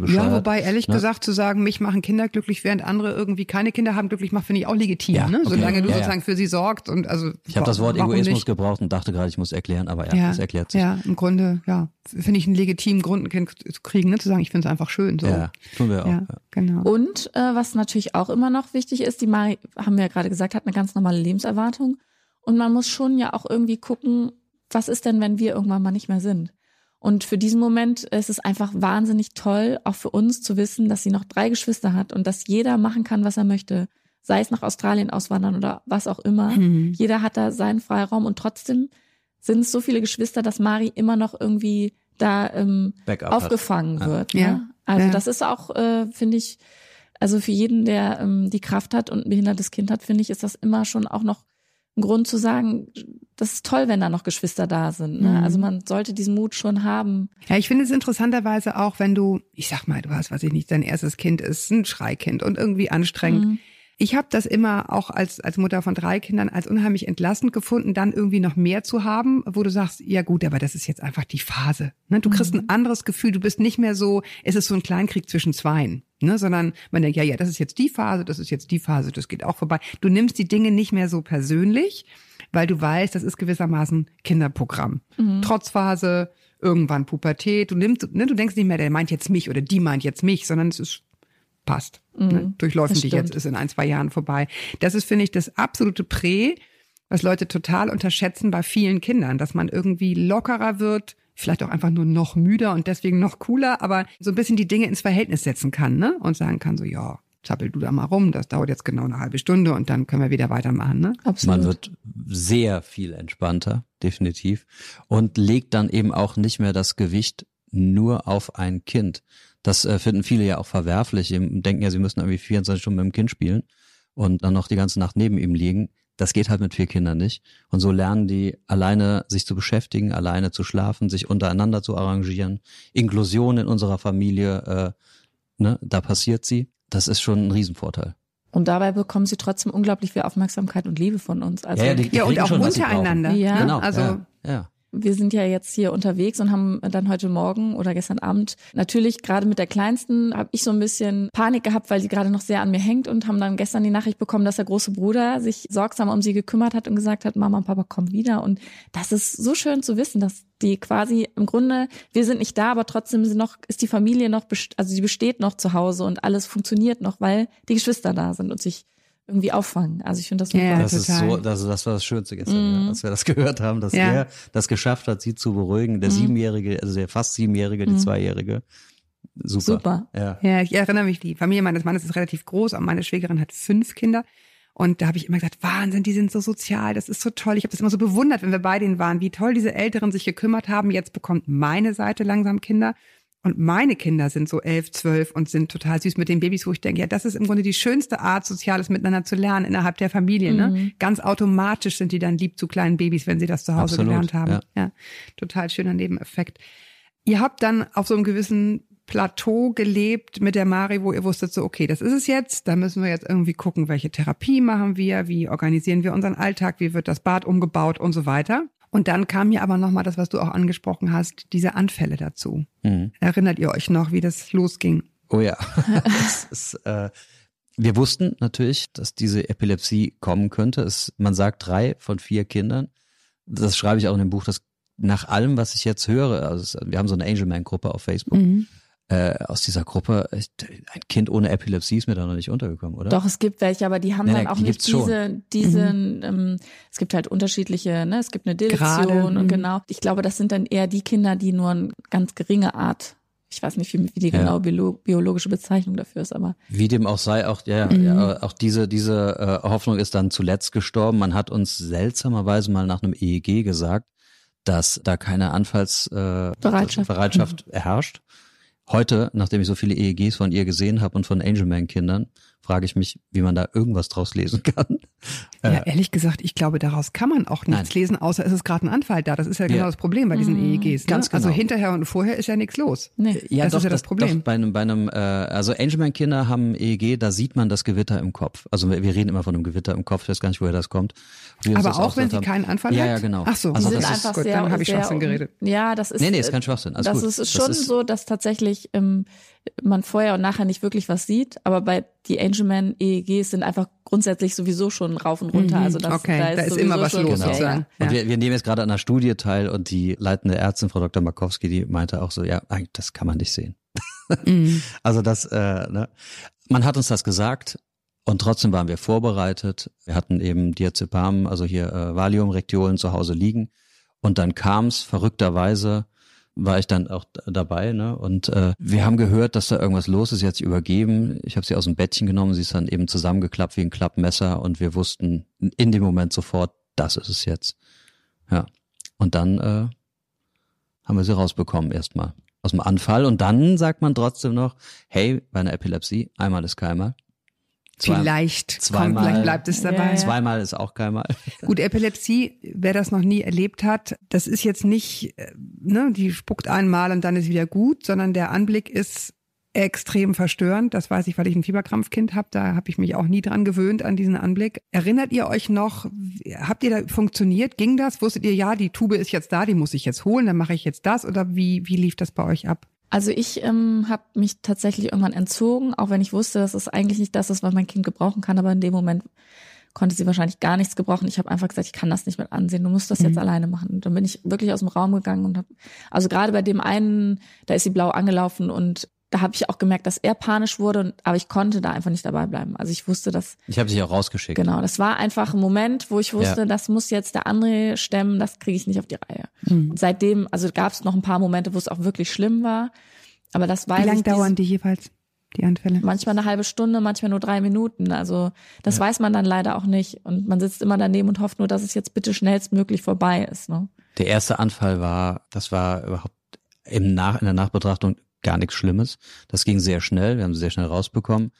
Ja, wobei ehrlich ne? gesagt zu sagen, mich machen Kinder glücklich, während andere irgendwie keine Kinder haben glücklich macht, finde ich auch legitim. Ja, ne? okay. Solange du Ja, ja. sozusagen für sie sorgt und also Ich habe das Wort Egoismus nicht? gebraucht und dachte gerade, ich muss erklären, aber ja, Ja, das erklärt sich. ja, im Grunde, ja, finde ich einen legitimen Grund, ein Kind zu kriegen, ne? zu sagen, ich finde es einfach schön. So. Ja, tun wir auch. ja, Ja. genau. Und äh, was natürlich auch immer noch wichtig ist, die Mari, haben wir ja gerade gesagt, hat eine ganz normale Lebenserwartung. Und man muss schon ja auch irgendwie gucken, was ist denn, wenn wir irgendwann mal nicht mehr sind? Und für diesen Moment ist es einfach wahnsinnig toll, auch für uns zu wissen, dass sie noch drei Geschwister hat und dass jeder machen kann, was er möchte. Sei es nach Australien auswandern oder was auch immer. Mhm. Jeder hat da seinen Freiraum und trotzdem sind es so viele Geschwister, dass Mari immer noch irgendwie da ähm, Backup hat. aufgefangen Ja. wird. Ja. Ne? Also Ja. das ist auch, äh, finde ich, also für jeden, der ähm, die Kraft hat und ein behindertes Kind hat, finde ich, ist das immer schon auch noch ein Grund zu sagen, das ist toll, wenn da noch Geschwister da sind. Ne? Mhm. Also man sollte diesen Mut schon haben. Ja, ich finde es interessanterweise auch, wenn du, ich sag mal, du hast, was ich nicht, dein erstes Kind ist ein Schreikind und irgendwie anstrengend. Mhm. Ich habe das immer auch als, als Mutter von drei Kindern als unheimlich entlastend gefunden, dann irgendwie noch mehr zu haben, wo du sagst, ja gut, aber das ist jetzt einfach die Phase. Ne? Du kriegst ein anderes Gefühl, du bist nicht mehr so, es ist so ein Kleinkrieg zwischen Zweien, ne? sondern man denkt, ja, ja, das ist jetzt die Phase, das ist jetzt die Phase, das geht auch vorbei. Du nimmst die Dinge nicht mehr so persönlich, weil du weißt, das ist gewissermaßen Kinderprogramm. Trotzphase, irgendwann Pubertät, du nimmst, ne, du denkst nicht mehr, der meint jetzt mich oder die meint jetzt mich, sondern es ist passt. Ne? Durchläufen das dich jetzt, stimmt. ist in ein, zwei Jahren vorbei. Das ist, finde ich, das absolute Prä, was Leute total unterschätzen bei vielen Kindern, dass man irgendwie lockerer wird, vielleicht auch einfach nur noch müder und deswegen noch cooler, aber so ein bisschen die Dinge ins Verhältnis setzen kann, ne? Und sagen kann so, ja, zappel du da mal rum, das dauert jetzt genau eine halbe Stunde und dann können wir wieder weitermachen, ne? Absolut. Man wird sehr viel entspannter, definitiv. Und legt dann eben auch nicht mehr das Gewicht nur auf ein Kind. Das äh, finden viele ja auch verwerflich. Die denken ja, sie müssen irgendwie 24 Stunden mit dem Kind spielen und dann noch die ganze Nacht neben ihm liegen. Das geht halt mit vier Kindern nicht. Und so lernen die alleine sich zu beschäftigen, alleine zu schlafen, sich untereinander zu arrangieren. Inklusion in unserer Familie, äh, ne, da passiert sie. Das ist schon ein Riesenvorteil. Und dabei bekommen sie trotzdem unglaublich viel Aufmerksamkeit und Liebe von uns. Also die Ja, und auch schon, sie untereinander. Ja. Genau, Also ja, ja. Wir sind ja jetzt hier unterwegs und haben dann heute Morgen oder gestern Abend natürlich gerade mit der Kleinsten habe ich so ein bisschen Panik gehabt, weil sie gerade noch sehr an mir hängt und haben dann gestern die Nachricht bekommen, dass der große Bruder sich sorgsam um sie gekümmert hat und gesagt hat, Mama und Papa kommen wieder. Und das ist so schön zu wissen, dass die quasi im Grunde, wir sind nicht da, aber trotzdem sind noch, ist die Familie noch, also sie besteht noch zu Hause und alles funktioniert noch, weil die Geschwister da sind und sich irgendwie auffangen. Also ich finde das super. Ja, das ist total. so, das, das war das Schönste gestern, ja, als wir das gehört haben, dass Ja. er das geschafft hat, sie zu beruhigen. Der Siebenjährige, also der fast Siebenjährige, die Zweijährige. Super. Super. Ja. Ja, ich erinnere mich, die Familie meines Mannes ist relativ groß, aber meine Schwägerin hat fünf Kinder. Und da habe ich immer gesagt, Wahnsinn, die sind so sozial, das ist so toll. Ich habe das immer so bewundert, wenn wir bei denen waren, wie toll diese Älteren sich gekümmert haben. Jetzt bekommt meine Seite langsam Kinder. Und meine Kinder sind so elf, zwölf und sind total süß mit den Babys, wo ich denke, ja, das ist im Grunde die schönste Art, Soziales miteinander zu lernen innerhalb der Familie. Ne? Ganz automatisch sind die dann lieb zu kleinen Babys, wenn sie das zu Hause Absolut, gelernt haben. ja. ja, total schöner Nebeneffekt. Ihr habt dann auf so einem gewissen Plateau gelebt mit der Mari, wo ihr wusstet so, okay, das ist es jetzt, da müssen wir jetzt irgendwie gucken, welche Therapie machen wir, wie organisieren wir unseren Alltag, wie wird das Bad umgebaut und so weiter. Und dann kam mir aber nochmal das, was du auch angesprochen hast, diese Anfälle dazu. Mhm. Erinnert ihr euch noch, wie das losging? Oh ja. ist, äh, wir wussten natürlich, dass diese Epilepsie kommen könnte. Es, man sagt drei von vier Kindern. Das schreibe ich auch in dem Buch, dass nach allem, was ich jetzt höre, also wir haben so eine Angelman-Gruppe auf Facebook, äh, aus dieser Gruppe, ich, ein Kind ohne Epilepsie ist mir da noch nicht untergekommen, oder? Doch, es gibt welche, aber die haben Nee, dann auch die nicht diese, diesen, ähm, es gibt halt unterschiedliche, ne, es gibt eine Dilektion mhm. und genau. Ich glaube, das sind dann eher die Kinder, die nur eine ganz geringe Art, ich weiß nicht, wie, wie die Ja. genaue biolo biologische Bezeichnung dafür ist, aber Wie dem auch sei, auch ja, ja auch diese diese äh, Hoffnung ist dann zuletzt gestorben. Man hat uns seltsamerweise mal nach einem EEG gesagt, dass da keine Anfalls äh, Bereitschaft. Bereitschaft herrscht. Heute, nachdem ich so viele EEGs von ihr gesehen habe und von Angelman-Kindern, frage ich mich, wie man da irgendwas draus lesen kann. Ja, ehrlich gesagt, ich glaube, daraus kann man auch nichts Nein. lesen, außer es ist gerade ein Anfall da. Das ist ja genau Ja. das Problem bei diesen EEGs. Ne? Ganz genau. Also hinterher und vorher ist ja nichts los. nee. Ja, Das doch, ist ja das Problem. Doch, bei einem, bei einem, äh, also Angelman-Kinder haben EEG, da sieht man das Gewitter im Kopf. Also wir wir reden immer von einem Gewitter im Kopf, ich weiß gar nicht, woher das kommt. Aber das auch wenn sie haben. keinen Anfall ja, hat? Ja, genau. Ach so. also die das sind ist einfach gut, sehr, dann habe ich sehr Schwachsinn geredet. Ja, das ist. Nee, nee, ist kein Schwachsinn, alles das gut. ist Das schon ist- so, dass tatsächlich ähm, man vorher und nachher nicht wirklich was sieht, aber bei die Angelman EEGs sind einfach grundsätzlich sowieso schon rauf und runter. Also das, Mhm. Okay, da ist, da ist immer was schon, los sozusagen. Ja. Und wir, wir nehmen jetzt gerade an einer Studie teil und die leitende Ärztin, Frau Dr. Markowski, die meinte auch so, ja, eigentlich, das kann man nicht sehen. Mhm. Also das, äh, ne? man hat uns das gesagt und trotzdem waren wir vorbereitet. Wir hatten eben Diazepam, also hier äh, Valium-Rektiolen zu Hause liegen und dann kam's verrückterweise war ich dann auch dabei, ne? Und äh, wir haben gehört, dass da irgendwas los ist. Sie hat sich übergeben. Ich habe sie aus dem Bettchen genommen. Sie ist dann eben zusammengeklappt wie ein Klappmesser und wir wussten in dem Moment sofort, das ist es jetzt. Ja. Und dann äh, haben wir sie rausbekommen erstmal aus dem Anfall. Und dann sagt man trotzdem noch, hey, bei einer Epilepsie, einmal ist keinmal. Zwei- Vielleicht, kommt, zweimal- vielleicht bleibt es dabei. Ja, ja. Zweimal ist auch keinmal. Gut, Epilepsie, wer das noch nie erlebt hat, das ist jetzt nicht, äh, ne, die spuckt einmal und dann ist wieder gut, sondern der Anblick ist extrem verstörend. Das weiß ich, weil ich ein Fieberkrampfkind habe. Da habe ich mich auch nie dran gewöhnt an diesen Anblick. Erinnert ihr euch noch, habt ihr da funktioniert? Ging das? Wusstet ihr, ja, die Tube ist jetzt da, die muss ich jetzt holen, dann mache ich jetzt das? Oder wie, wie lief das bei euch ab? Also ich ähm, habe mich tatsächlich irgendwann entzogen, auch wenn ich wusste, dass es eigentlich nicht das ist, was mein Kind gebrauchen kann, aber in dem Moment konnte sie wahrscheinlich gar nichts gebrauchen. Ich habe einfach gesagt, ich kann das nicht mit ansehen, du musst das jetzt alleine machen. Und dann bin ich wirklich aus dem Raum gegangen und habe, also gerade bei dem einen, da ist sie blau angelaufen und da habe ich auch gemerkt, dass er panisch wurde, und, aber ich konnte da einfach nicht dabei bleiben. Also ich wusste, dass Ich habe dich auch rausgeschickt. Genau, das war einfach ein Moment, wo ich wusste, Ja. das muss jetzt der andere stemmen, das kriege ich nicht auf die Reihe. Und seitdem, also gab es noch ein paar Momente, wo es auch wirklich schlimm war, aber das weiß Wie lange dauern die jeweils, die Anfälle? manchmal eine halbe Stunde, manchmal nur drei Minuten. Also das weiß man dann leider auch nicht und man sitzt immer daneben und hofft nur, dass es jetzt bitte schnellstmöglich vorbei ist. Ne? Der erste Anfall war, das war überhaupt im Nach, in der Nachbetrachtung gar nichts Schlimmes. Das ging sehr schnell, wir haben sie sehr schnell rausbekommen.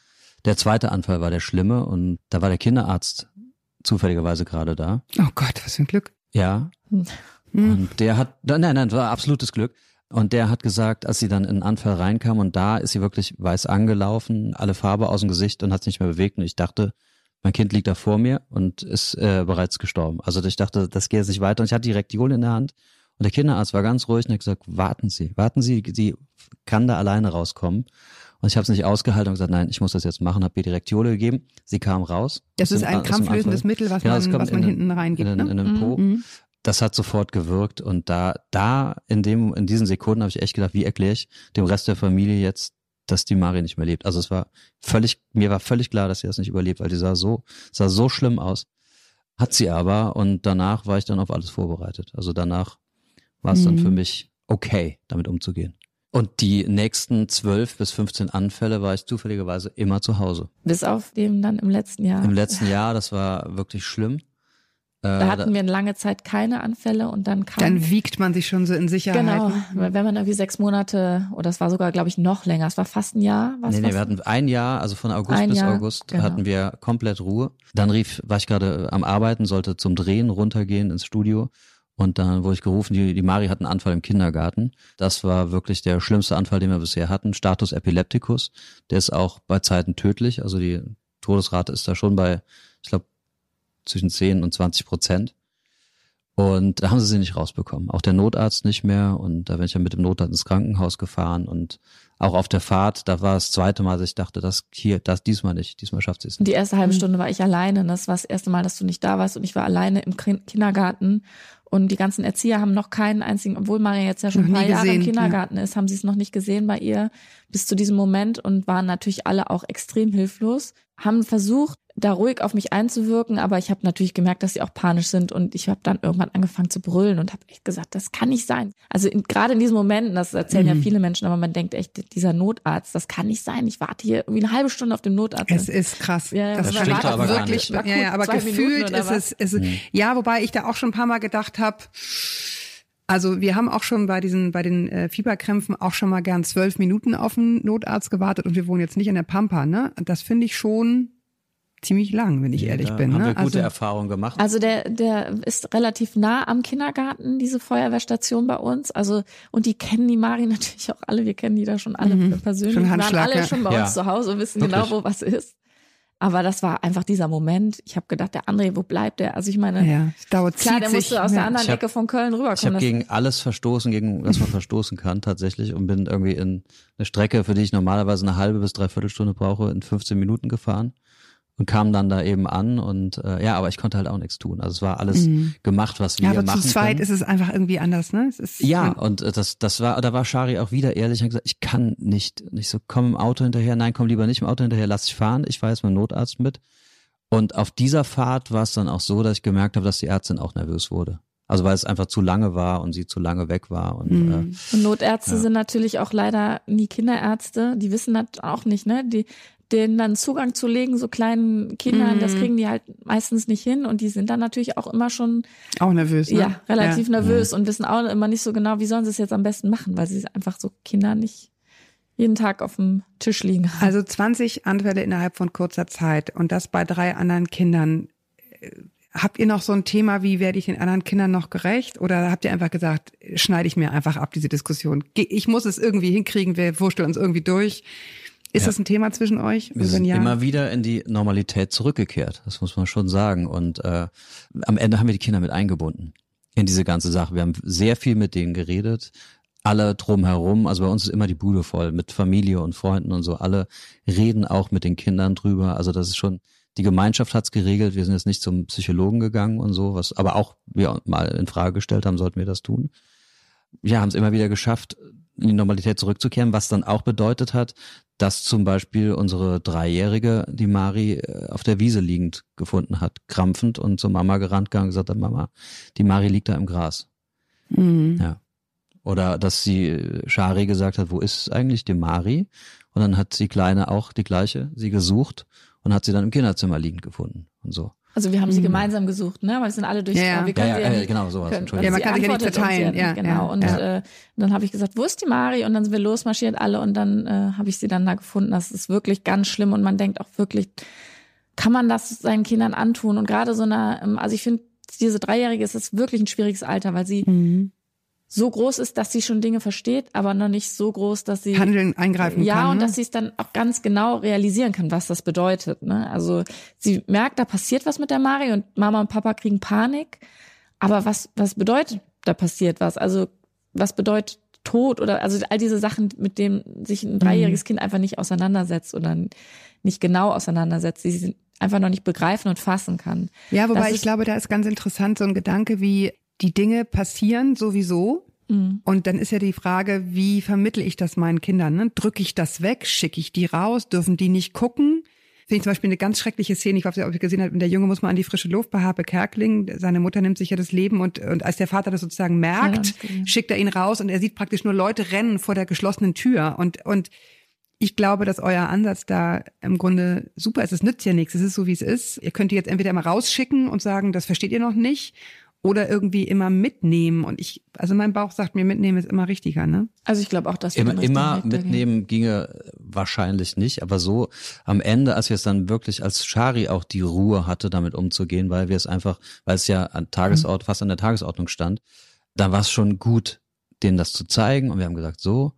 Der zweite Anfall war der schlimme und da war der Kinderarzt zufälligerweise gerade da. Oh Gott, was für ein Glück. Ja. Hm. Und der hat, nein, nein, war absolutes Glück. Und der hat gesagt, als sie dann in den Anfall reinkam und da ist sie wirklich weiß angelaufen, alle Farbe aus dem Gesicht und hat sich nicht mehr bewegt. Und ich dachte, mein Kind liegt da vor mir und ist äh, bereits gestorben. Also ich dachte, das geht jetzt nicht weiter. Und ich hatte die Rektion in der Hand Und der Kinderarzt war ganz ruhig und hat gesagt, warten Sie, warten Sie, sie kann da alleine rauskommen. Und ich habe es nicht ausgehalten und gesagt, nein, ich muss das jetzt machen, habe ihr direkt Jole gegeben. Sie kam raus. Das ist dem- ein krampflösendes. Mittel, was Genau, man, was man in hinten reingibt. in, den- Ne? in den Po. Mhm. Das hat sofort gewirkt und da, da in dem, in diesen Sekunden habe ich echt gedacht, wie erkläre ich dem Rest der Familie jetzt, dass die Mari nicht mehr lebt. Also es war völlig, mir war völlig klar, dass sie das nicht überlebt, weil die sah so, sah so schlimm aus. Hat sie aber und danach war ich dann auf alles vorbereitet. Also danach war es dann Mhm. für mich okay, damit umzugehen. Und die nächsten zwölf bis 15 Anfälle war ich zufälligerweise immer zu Hause. Bis auf dem dann im letzten Jahr. Im letzten Jahr, das war wirklich schlimm. Äh, da hatten wir lange Zeit keine Anfälle und dann kam Dann wiegt man sich schon so in Sicherheit. Genau, weil wenn man irgendwie sechs Monate, oder es war sogar, glaube ich, noch länger, es war fast ein Jahr. Was, Nee, nee, was? wir hatten ein Jahr, also von August Ein bis Jahr, August genau. hatten wir komplett Ruhe. Dann rief, war ich gerade am Arbeiten, sollte zum Drehen runtergehen ins Studio. Und dann wurde ich gerufen, die, die Mari hat einen Anfall im Kindergarten. Das war wirklich der schlimmste Anfall, den wir bisher hatten. Status Epilepticus. Der ist auch bei Zeiten tödlich. Also die Todesrate ist da schon bei, ich glaube, zwischen 10 und 20 Prozent. Und da haben sie sie nicht rausbekommen. Auch der Notarzt nicht mehr. Und da bin ich ja mit dem Notarzt ins Krankenhaus gefahren. Und auch auf der Fahrt, da war das zweite Mal, dass ich dachte, das hier, das diesmal nicht. Diesmal schafft sie es Und nicht. die erste halbe Stunde war ich alleine. und Das war das erste Mal, dass du nicht da warst. Und ich war alleine im Kin- Kindergarten. Und die ganzen Erzieher haben noch keinen einzigen, obwohl Maria jetzt ja schon ein paar Jahre im Kindergarten ist, haben sie es noch nicht gesehen bei ihr bis zu diesem Moment und waren natürlich alle auch extrem hilflos. Haben versucht, da ruhig auf mich einzuwirken, aber ich habe natürlich gemerkt, dass sie auch panisch sind und ich habe dann irgendwann angefangen zu brüllen und habe echt gesagt, das kann nicht sein. Also in, gerade in diesen Momenten, das erzählen ja Mhm. viele Menschen, aber man denkt echt, dieser Notarzt, das kann nicht sein. Ich warte hier irgendwie eine halbe Stunde auf den Notarzt. Es ist krass. Ja, ja, das das war stimmt aber gar wirklich, ja, ja, aber gefühlt Minuten oder ist es, ist, ja, wobei ich da auch schon ein paar Mal gedacht habe, also wir haben auch schon bei diesen, bei den äh, Fieberkrämpfen auch schon mal gern zwölf Minuten auf den Notarzt gewartet und wir wohnen jetzt nicht in der Pampa, ne? Das finde ich schon ziemlich lang, wenn ich ehrlich da bin. haben ne? wir gute also, Erfahrungen gemacht. Also der, der ist relativ nah am Kindergarten, diese Feuerwehrstation bei uns. Also, und die kennen die Mari natürlich auch alle. Wir kennen die da schon alle persönlich. Schon Die waren Handschlag, alle ja. schon bei Ja. uns zu Hause und wissen Wirklich. genau, wo was ist. Aber das war einfach dieser Moment. Ich habe gedacht, der André, wo bleibt der? Also ich meine, ja, es dauert klar, zieht der musste aus der ja. anderen Ich hab- Ecke von Köln Ich rüberkommen. habe Das- gegen alles verstoßen, gegen was man verstoßen kann tatsächlich und bin irgendwie in eine Strecke, für die ich normalerweise eine halbe bis dreiviertel Stunde brauche, in 15 Minuten gefahren und kam dann da eben an und äh, ja, aber ich konnte halt auch nichts tun. Also es war alles gemacht, was wir Mhm. Ja, aber machen zu zweit können. ist es einfach irgendwie anders, ne? Es ist, Ja, und äh, das, das war, da war Shari auch wieder ehrlich und hat gesagt, ich kann nicht, nicht so, komm im Auto hinterher, nein, komm lieber nicht im Auto hinterher, lass dich fahren, ich fahre jetzt mit dem Notarzt mit. Und auf dieser Fahrt war es dann auch so, dass ich gemerkt habe, dass die Ärztin auch nervös wurde. Also weil es einfach zu lange war und sie zu lange weg war und Mhm. äh, Und Notärzte Ja. sind natürlich auch leider nie Kinderärzte. Die wissen das auch nicht, ne? Die, denen dann Zugang zu legen, so kleinen Kindern, Mhm. das kriegen die halt meistens nicht hin. Und die sind dann natürlich auch immer schon, auch nervös, ne? ja, relativ Ja. nervös und wissen auch immer nicht so genau, wie sollen sie es jetzt am besten machen, weil sie einfach so Kinder nicht jeden Tag auf dem Tisch liegen haben. Also 20 Anfälle innerhalb von kurzer Zeit und das bei drei anderen Kindern. Habt ihr noch so ein Thema, wie werde ich den anderen Kindern noch gerecht? Oder habt ihr einfach gesagt, schneide ich mir einfach ab, diese Diskussion? Ich muss es irgendwie hinkriegen, wir wursteln uns irgendwie durch. Ist Ja. das ein Thema zwischen euch? wir sind ja, immer wieder in die Normalität zurückgekehrt. Das muss man schon sagen. Und äh, am Ende haben wir die Kinder mit eingebunden in diese ganze Sache. Wir haben sehr viel mit denen geredet. Alle drumherum, also bei uns ist immer die Bude voll mit Familie und Freunden und so. Alle reden auch mit den Kindern drüber. Also das ist schon, die Gemeinschaft hat's geregelt. Wir sind jetzt nicht zum Psychologen gegangen und so, was aber auch wir mal in Frage gestellt haben, sollten wir das tun. Ja, haben es immer wieder geschafft, in die Normalität zurückzukehren, was dann auch bedeutet hat, dass zum Beispiel unsere Dreijährige die Mari äh, auf der Wiese liegend gefunden hat, krampfend und zur Mama gerannt gegangen und gesagt hat, Mama, die Mari liegt da im Gras. Mhm. Ja. Oder dass sie äh, Shari gesagt hat, wo ist eigentlich die Mari? Und dann hat die Kleine auch die gleiche, sie gesucht und hat sie dann im Kinderzimmer liegend gefunden und so. Also wir haben sie gemeinsam gesucht, ne? Weil wir sind alle durch. Ja, ja. Wir können Ja, ja, ja genau, sowas, können- Entschuldigung. Ja, man kann sich ja nicht verteilen, ja, genau. ja, und ja. Äh, dann habe ich gesagt, wo ist die Mari? Und dann sind wir losmarschiert alle und dann äh, habe ich sie dann da gefunden. Das ist wirklich ganz schlimm und man denkt auch wirklich, kann man das seinen Kindern antun? Und gerade so einer, ähm, also ich finde, diese Dreijährige ist es wirklich ein schwieriges Alter, weil sie Mhm. So groß ist, dass sie schon Dinge versteht, aber noch nicht so groß, dass sie Handeln, eingreifen ja, kann. und ne? dass sie es dann auch ganz genau realisieren kann, was das bedeutet. Ne? Also sie merkt, da passiert was mit der Mari und Mama und Papa kriegen Panik. Aber was, was bedeutet da passiert was. Also was bedeutet Tod oder also all diese Sachen, mit denen sich ein dreijähriges Mhm. Kind einfach nicht auseinandersetzt oder nicht genau auseinandersetzt, die sie einfach noch nicht begreifen und fassen kann. Ja, wobei Das ich glaube, da ist ganz interessant so ein Gedanke wie, die Dinge passieren sowieso. Mhm. Und dann ist ja die Frage, wie vermittle ich das meinen Kindern? Ne? Drücke ich das weg? Schicke ich die raus? Dürfen die nicht gucken? Finde ich zum Beispiel eine ganz schreckliche Szene, ich weiß nicht, ob ihr gesehen habt, der Junge muss mal an die frische Luft bei Harpe Kerkeling, seine Mutter nimmt sich ja das Leben und, und als der Vater das sozusagen merkt, Ja, okay. schickt er ihn raus und er sieht praktisch nur Leute rennen vor der geschlossenen Tür und, und ich glaube, dass euer Ansatz da im Grunde super ist. Es nützt ja nichts. Es ist so, wie es ist. Ihr könnt die jetzt entweder immer rausschicken und sagen, das versteht ihr noch nicht, oder irgendwie immer mitnehmen. Und ich, also mein Bauch sagt mir, mitnehmen ist immer richtiger, ne? Also ich glaube auch, dass wir Immer, immer mitnehmen ginge wahrscheinlich nicht, aber so am Ende, als wir es dann wirklich, als Shari auch die Ruhe hatte, damit umzugehen, weil wir es einfach, weil es ja an Tagesort, fast an der Tagesordnung stand, da war es schon gut, denen das zu zeigen und wir haben gesagt, so,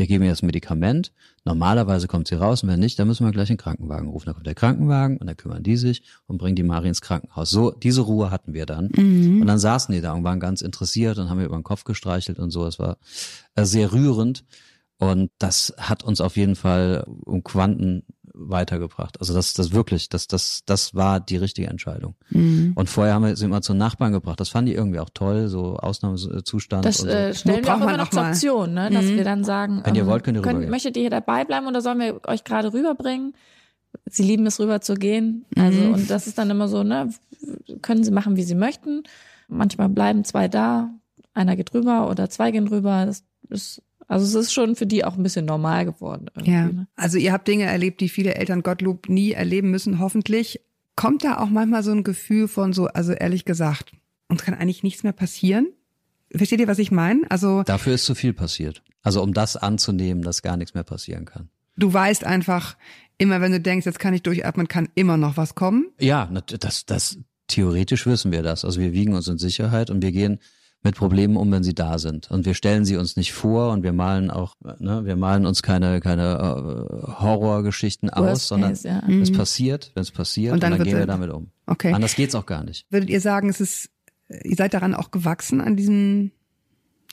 wir geben ihr das Medikament, normalerweise kommt sie raus und wenn nicht, dann müssen wir gleich den Krankenwagen rufen. Dann kommt der Krankenwagen und dann kümmern die sich und bringen die Mari ins Krankenhaus. So, diese Ruhe hatten wir dann. Und dann saßen die da und waren ganz interessiert und haben mir über den Kopf gestreichelt und so. Es war äh, sehr rührend. Und das hat uns auf jeden Fall um Quanten weitergebracht. Also das, das wirklich, das, das, das war die richtige Entscheidung. Mhm. Und vorher haben wir sie immer zu Nachbarn gebracht. Das fanden die irgendwie auch toll, so Ausnahmezustand. Das und so. äh, stellen wir auch immer noch zur? Option, ne? dass Mhm. wir dann sagen, Wenn ihr ähm, wollt, könnt ihr rübergehen. möchtet ihr hier dabei bleiben oder sollen wir euch gerade rüberbringen? Sie lieben es rüber zu gehen. Also Mhm. und das ist dann immer so, ne, können sie machen, wie sie möchten. Manchmal bleiben zwei da, einer geht rüber oder zwei gehen rüber. Das ist, also es ist schon für die auch ein bisschen normal geworden. irgendwie, Ja. Ne? Also ihr habt Dinge erlebt, die viele Eltern Gottlob nie erleben müssen, hoffentlich. Kommt da auch manchmal so ein Gefühl von so, also ehrlich gesagt, uns kann eigentlich nichts mehr passieren? Versteht ihr, was ich meine? Also Dafür ist zu viel passiert. Also um das anzunehmen, dass gar nichts mehr passieren kann. du weißt einfach, immer wenn du denkst, jetzt kann ich durchatmen, kann immer noch was kommen. Ja, das, das, theoretisch wissen wir das. Also wir wiegen uns in Sicherheit und wir gehen mit Problemen um, wenn sie da sind. Und wir stellen sie uns nicht vor und wir malen auch, ne, wir malen uns keine, keine äh, Horrorgeschichten aus, sondern case, ja. es passiert, wenn es passiert, Und und dann dann, wird gehen wir er- damit um. Okay. Anders geht's auch gar nicht. Würdet ihr sagen, es ist, ihr seid daran auch gewachsen an diesen,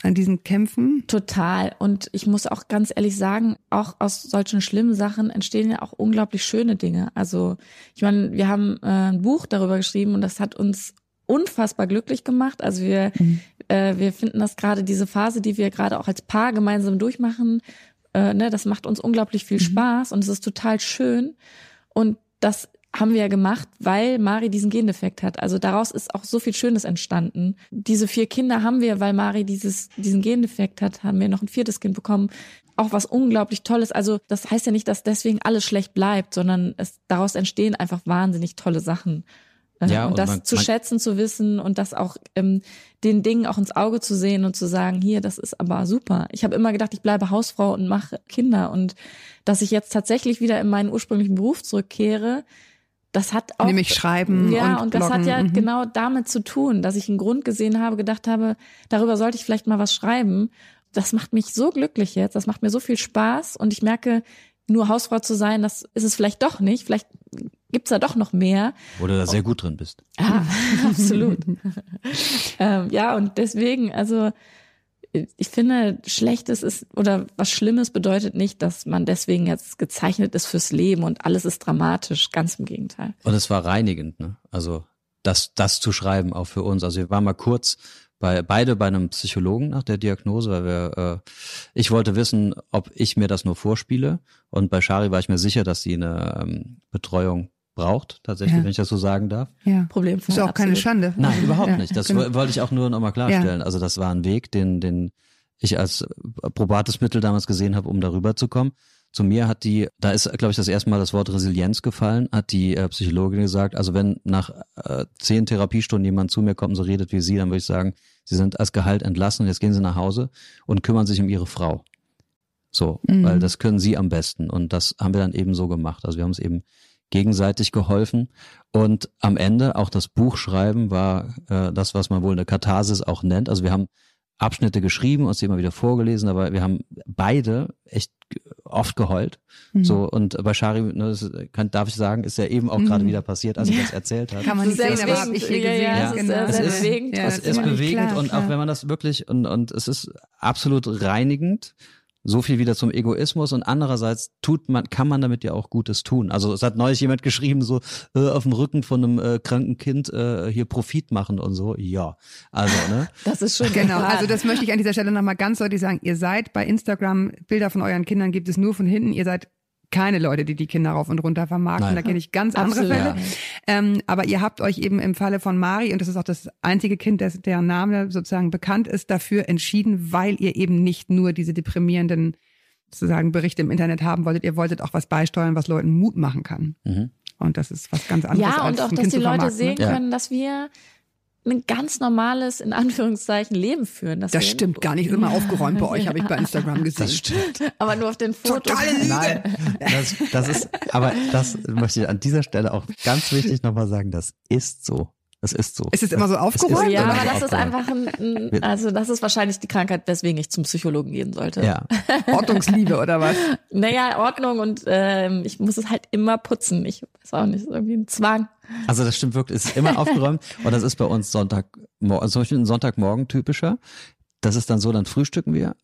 an diesen Kämpfen? Total. Und ich muss auch ganz ehrlich sagen, auch aus solchen schlimmen Sachen entstehen ja auch unglaublich schöne Dinge. Also ich meine, wir haben äh, ein Buch darüber geschrieben und das hat uns unfassbar glücklich gemacht. Also wir, äh, wir finden das gerade diese Phase, die wir gerade auch als Paar gemeinsam durchmachen, äh, ne, das macht uns unglaublich viel Spaß und es ist total schön. Und das haben wir ja gemacht, weil Mari diesen Gendefekt hat. Also daraus ist auch so viel Schönes entstanden. Diese vier Kinder haben wir, weil Mari dieses, diesen Gendefekt hat, haben wir noch ein viertes Kind bekommen. Auch was unglaublich Tolles. Also das heißt ja nicht, dass deswegen alles schlecht bleibt, sondern es, daraus entstehen einfach wahnsinnig tolle Sachen. Äh, Ja, und, und das man- zu man- schätzen, zu wissen und das auch ähm, den Dingen auch ins Auge zu sehen und zu sagen, hier, das ist aber super. Ich habe immer gedacht, ich bleibe Hausfrau und mache Kinder und dass ich jetzt tatsächlich wieder in meinen ursprünglichen Beruf zurückkehre, das hat auch Nämlich schreiben ja, und und, das hat bloggen. ja Mhm. genau damit zu tun, dass ich einen Grund gesehen habe, gedacht habe, darüber sollte ich vielleicht mal was schreiben. Das macht mich so glücklich jetzt, das macht mir so viel Spaß und ich merke, nur Hausfrau zu sein, das ist es vielleicht doch nicht. Vielleicht gibt's da doch noch mehr. Wo du da sehr gut drin bist. Ja, absolut. ähm, ja, und deswegen, also ich finde, Schlechtes ist oder was Schlimmes bedeutet nicht, dass man deswegen jetzt gezeichnet ist fürs Leben und alles ist dramatisch. Ganz im Gegenteil. Und es war reinigend, ne? Also das, das zu schreiben auch für uns. Also wir waren mal kurz bei beide bei einem Psychologen nach der Diagnose, weil wir, äh, ich wollte wissen, ob ich mir das nur vorspiele. Und bei Shari war ich mir sicher, dass sie eine ähm, Betreuung braucht, tatsächlich, Ja. wenn ich das so sagen darf. Ja. Problem Ist auch keine Schande. Nein, überhaupt Ja, nicht. Das genau. wo- wollte ich auch nur nochmal klarstellen. Also das war ein Weg, den, den ich als probates Mittel damals gesehen habe, um darüber zu kommen. Zu mir hat die, da ist, glaube ich, das erste Mal das Wort Resilienz gefallen, hat die äh, Psychologin gesagt, also wenn nach äh, zehn Therapiestunden jemand zu mir kommt und so redet wie Sie, dann würde ich sagen, Sie sind als Gehalt entlassen und jetzt gehen Sie nach Hause und kümmern sich um Ihre Frau. So, Mhm. weil das können Sie am besten. Und das haben wir dann eben so gemacht. Also wir haben es eben gegenseitig geholfen. Und am Ende auch das Buch schreiben war äh, das, was man wohl eine Katharsis auch nennt. Also wir haben Abschnitte geschrieben, uns die immer wieder vorgelesen, aber wir haben beide echt oft geheult. Mhm. So und bei Shari, ne, das kann, darf ich sagen, ist ja eben auch gerade Mhm. wieder passiert, als sie das erzählt hat. Kann man nicht sehr aber habe ich hier. Ja, gesehen. ja, es ist sehr, Es ist- bewegend. ja, es das ist bewegend klar, und klar. auch wenn man das wirklich und und es ist absolut reinigend. So viel wieder zum Egoismus und andererseits tut man, kann man damit ja auch Gutes tun. Also es hat neulich jemand geschrieben, so äh, auf dem Rücken von einem äh, kranken Kind äh, hier Profit machen und so. Ja, also ne, Das ist schon Genau, also das möchte ich an dieser Stelle nochmal ganz deutlich sagen. Ihr seid bei Instagram, Bilder von euren Kindern gibt es nur von hinten. Ihr seid keine Leute, die die Kinder rauf und runter vermarkten. Nein. Da kenne ich ganz andere Absolut. Fälle. Ähm, aber ihr habt euch eben im Falle von Mari, und das ist auch das einzige Kind, das, deren Name sozusagen bekannt ist, dafür entschieden, weil ihr eben nicht nur diese deprimierenden sozusagen Berichte im Internet haben wolltet, ihr wolltet auch was beisteuern, was Leuten Mut machen kann. Mhm. Und das ist was ganz anderes. Ja, als und auch, ein dass kind die Leute ne? sehen Ja. können, dass wir ein ganz normales, in Anführungszeichen, Leben führen. Das wir stimmt gar nicht. Immer aufgeräumt bei euch, habe ich bei Instagram gesehen. das stimmt. Aber nur auf den Fotos. Totale Lüge. Nein, das, das ist, aber das möchte ich an dieser Stelle auch ganz wichtig nochmal sagen, das ist so. Das ist so. Ist es immer so es aufgeräumt? ist Ja, immer aber so das ist aufgeräumt. einfach ein, ein, also das ist wahrscheinlich die Krankheit, weswegen ich zum Psychologen gehen sollte. Ja, Ordnungsliebe oder was? Naja, Ordnung und ähm, ich muss es halt immer putzen. Ich weiß auch nicht, ist irgendwie ein Zwang. also das stimmt wirklich, es ist immer aufgeräumt und das ist bei uns Sonntag, zum Beispiel ein Sonntagmorgen typischer. Das ist dann so, dann frühstücken wir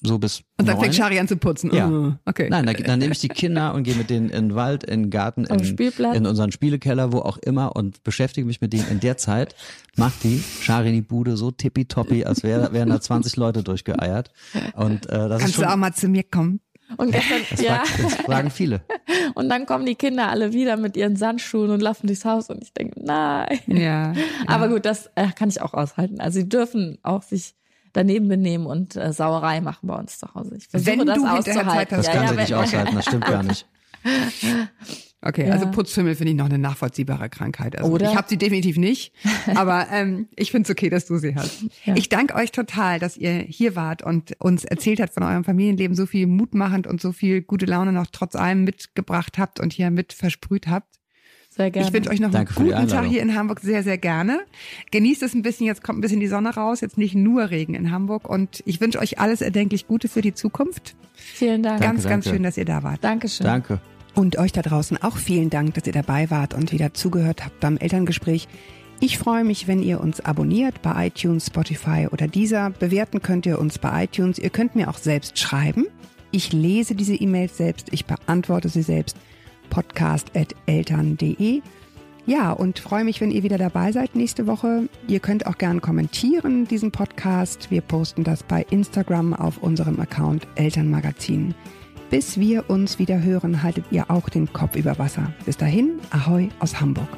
so bis Und dann neun. fängt Shari an zu putzen. Ja. Oh, okay. Nein, dann, dann nehme ich die Kinder und gehe mit denen in den Wald, in den Garten, in, Spielplatz. in unseren Spielekeller, wo auch immer und beschäftige mich mit denen. In der Zeit macht die Shari die Bude so tippitoppi, als wär, wären da 20 Leute durchgeeiert. Und äh, das ist Kannst schon, du auch mal zu mir kommen? Und gestern, das, ja, fragen viele. und dann kommen die Kinder alle wieder mit ihren Sandschuhen und laufen durchs Haus und ich denke, nein. Ja. Aber gut, das äh, kann ich auch aushalten. Also sie dürfen auch sich daneben benehmen und äh, Sauerei machen bei uns zu Hause. Ich versuche Wenn das du hinterher Zeit auszuhalten. hast. Das kann sie wenn- nicht aushalten, das stimmt gar nicht. Okay, Ja. also Putzfimmel finde ich noch eine nachvollziehbare Krankheit. Also Oder? ich habe sie definitiv nicht, aber ähm, ich finde es okay, dass du sie hast. Ja. Ich danke euch total, dass ihr hier wart und uns erzählt habt von eurem Familienleben, so viel mutmachend und so viel gute Laune noch trotz allem mitgebracht habt und hier mit versprüht habt. Sehr gerne. Ich wünsche euch noch Danke einen guten Tag hier in Hamburg sehr, sehr gerne. Genießt es ein bisschen, jetzt kommt ein bisschen die Sonne raus, jetzt nicht nur Regen in Hamburg und ich wünsche euch alles erdenklich Gute für die Zukunft. Vielen Dank. Ganz, Danke, ganz danke. schön, dass ihr da wart. Dankeschön. Danke. Und euch da draußen auch vielen Dank, dass ihr dabei wart und wieder zugehört habt beim Elterngespräch. Ich freue mich, wenn ihr uns abonniert bei iTunes, Spotify oder dieser. Bewerten könnt ihr uns bei iTunes. Ihr könnt mir auch selbst schreiben. Ich lese diese E-Mails selbst. Ich beantworte sie selbst. Podcast.eltern.de. Ja, und freue mich, wenn ihr wieder dabei seid nächste Woche. Ihr könnt auch gern kommentieren diesen Podcast. Wir posten das bei Instagram auf unserem Account Elternmagazin. Bis wir uns wieder hören, haltet ihr auch den Kopf über Wasser. Bis dahin, Ahoi aus Hamburg.